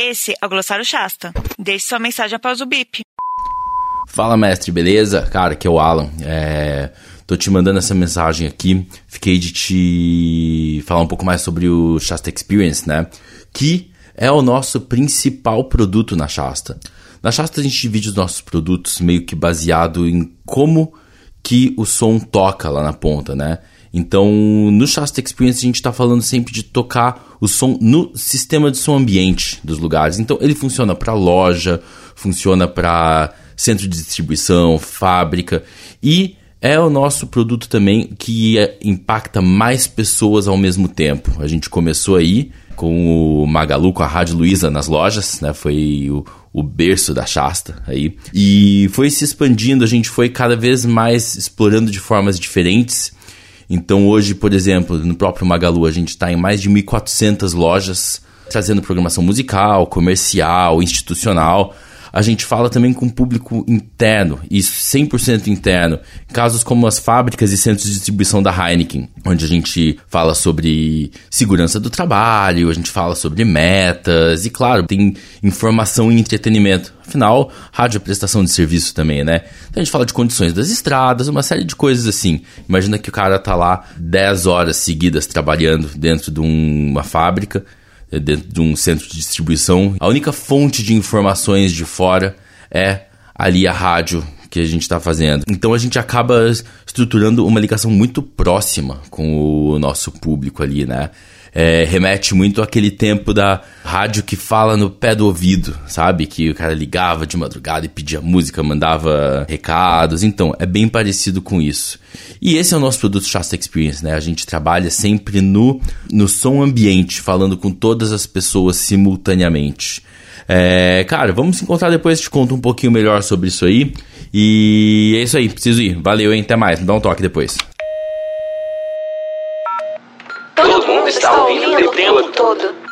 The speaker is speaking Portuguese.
Esse é o Glossário Shasta. Deixe sua mensagem após o bip. Fala, mestre, beleza? Cara, aqui é o Alan. É... Tô te mandando essa mensagem aqui. Fiquei de te falar um pouco mais sobre o Shasta Experience, né? Que é o nosso principal produto na Shasta. Na Shasta a gente divide os nossos produtos meio que baseado em como que o som toca lá na ponta, né? Então, no Shasta Experience a gente está falando sempre de tocar o som no sistema de som ambiente dos lugares. Então, ele funciona para loja, funciona para centro de distribuição, fábrica e é o nosso produto também que é, impacta mais pessoas ao mesmo tempo. A gente começou aí com o Magalu, com a Rádio Luiza nas lojas, né? Foi o, o berço da Shasta aí. E foi se expandindo, a gente foi cada vez mais explorando de formas diferentes. Então hoje, por exemplo, no próprio Magalu, a gente está em mais de 1.400 lojas, trazendo programação musical, comercial, institucional a gente fala também com o público interno, e 100% interno. Casos como as fábricas e centros de distribuição da Heineken, onde a gente fala sobre segurança do trabalho, a gente fala sobre metas, e claro, tem informação e entretenimento. Afinal, rádio é prestação de serviço também, né? Então a gente fala de condições das estradas, uma série de coisas assim. Imagina que o cara tá lá 10 horas seguidas trabalhando dentro de uma fábrica dentro de um centro de distribuição. A única fonte de informações de fora é ali a rádio que a gente está fazendo. Então a gente acaba estruturando uma ligação muito próxima com o nosso público ali, né? é, remete muito àquele tempo da rádio que fala no pé do ouvido, sabe? Que o cara ligava de madrugada e pedia música, mandava recados. Então, é bem parecido com isso. E esse é o nosso produto Shasta Experience, né? A gente trabalha sempre no, no som ambiente, falando com todas as pessoas simultaneamente. É, cara, vamos se encontrar depois, te conto um pouquinho melhor sobre isso aí. E é isso aí, preciso ir. Valeu, hein? Até mais. Me dá um toque depois. Todo mundo está ouvindo o tempo todo.